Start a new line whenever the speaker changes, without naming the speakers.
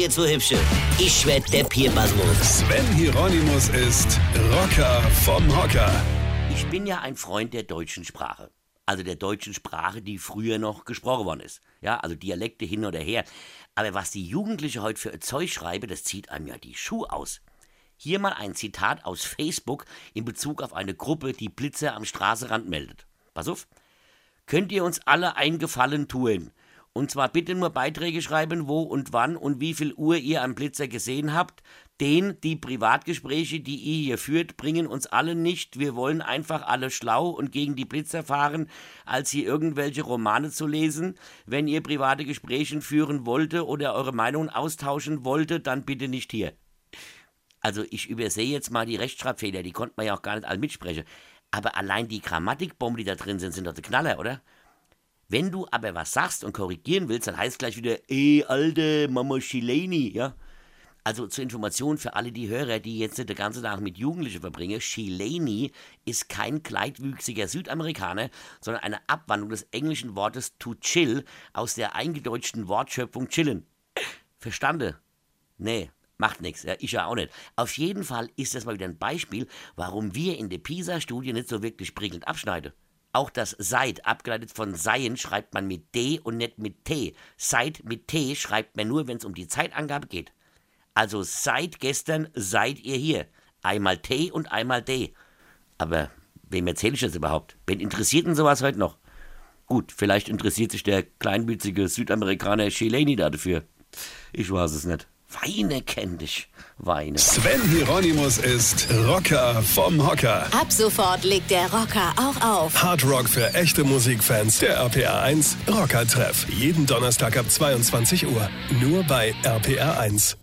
jetzt so hübsche. Ich werd der Pierpasmus.
Sven Hieronymus ist Rocker vom Hocker.
Ich bin ja ein Freund der deutschen Sprache. Also der deutschen Sprache, die früher noch gesprochen worden ist. Ja, also Dialekte hin oder her. Aber was die Jugendliche heute für Zeug schreiben, das zieht einem ja die Schuhe aus. Hier mal ein Zitat aus Facebook in Bezug auf eine Gruppe, die Blitze am Straßenrand meldet. Pass auf. Könnt ihr uns alle einen Gefallen tun? Und zwar bitte nur Beiträge schreiben, wo und wann und wie viel Uhr ihr am Blitzer gesehen habt. Den, die Privatgespräche, die ihr hier führt, bringen uns alle nicht. Wir wollen einfach alle schlau und gegen die Blitzer fahren, als hier irgendwelche Romane zu lesen. Wenn ihr private Gespräche führen wollte oder eure Meinung austauschen wollte, dann bitte nicht hier. Also ich übersehe jetzt mal die Rechtschreibfehler, die konnte man ja auch gar nicht alle mitsprechen. Aber allein die Grammatikbomben, die da drin sind, sind doch der Knaller, oder? Wenn du aber was sagst und korrigieren willst, dann heißt es gleich wieder, ey, alte Mama Chileni, ja? Also zur Information für alle die Hörer, die jetzt nicht den ganzen Tag mit Jugendlichen verbringen, Chileni ist kein kleidwüchsiger Südamerikaner, sondern eine Abwandlung des englischen Wortes to chill aus der eingedeutschten Wortschöpfung chillen. Verstande? Nee, macht nichts. Ja, ich ja auch nicht. Auf jeden Fall ist das mal wieder ein Beispiel, warum wir in der PISA-Studie nicht so wirklich prickelnd abschneiden. Auch das seid, abgeleitet von seien, schreibt man mit D und nicht mit T. Seid mit T schreibt man nur, wenn es um die Zeitangabe geht. Also seit gestern seid ihr hier. Einmal T und einmal D. Aber wem erzähle ich das überhaupt? Wen interessiert denn sowas heute noch? Gut, vielleicht interessiert sich der kleinwüchsige Südamerikaner Chileni dafür. Ich weiß es nicht. Weine kenn dich. Weine.
Sven Hieronymus ist Rocker vom Hocker.
Ab sofort legt der Rocker auch auf.
Hard Rock für echte Musikfans. Der RPR 1 Rocker Treff. Jeden Donnerstag ab 22 Uhr. Nur bei RPR 1.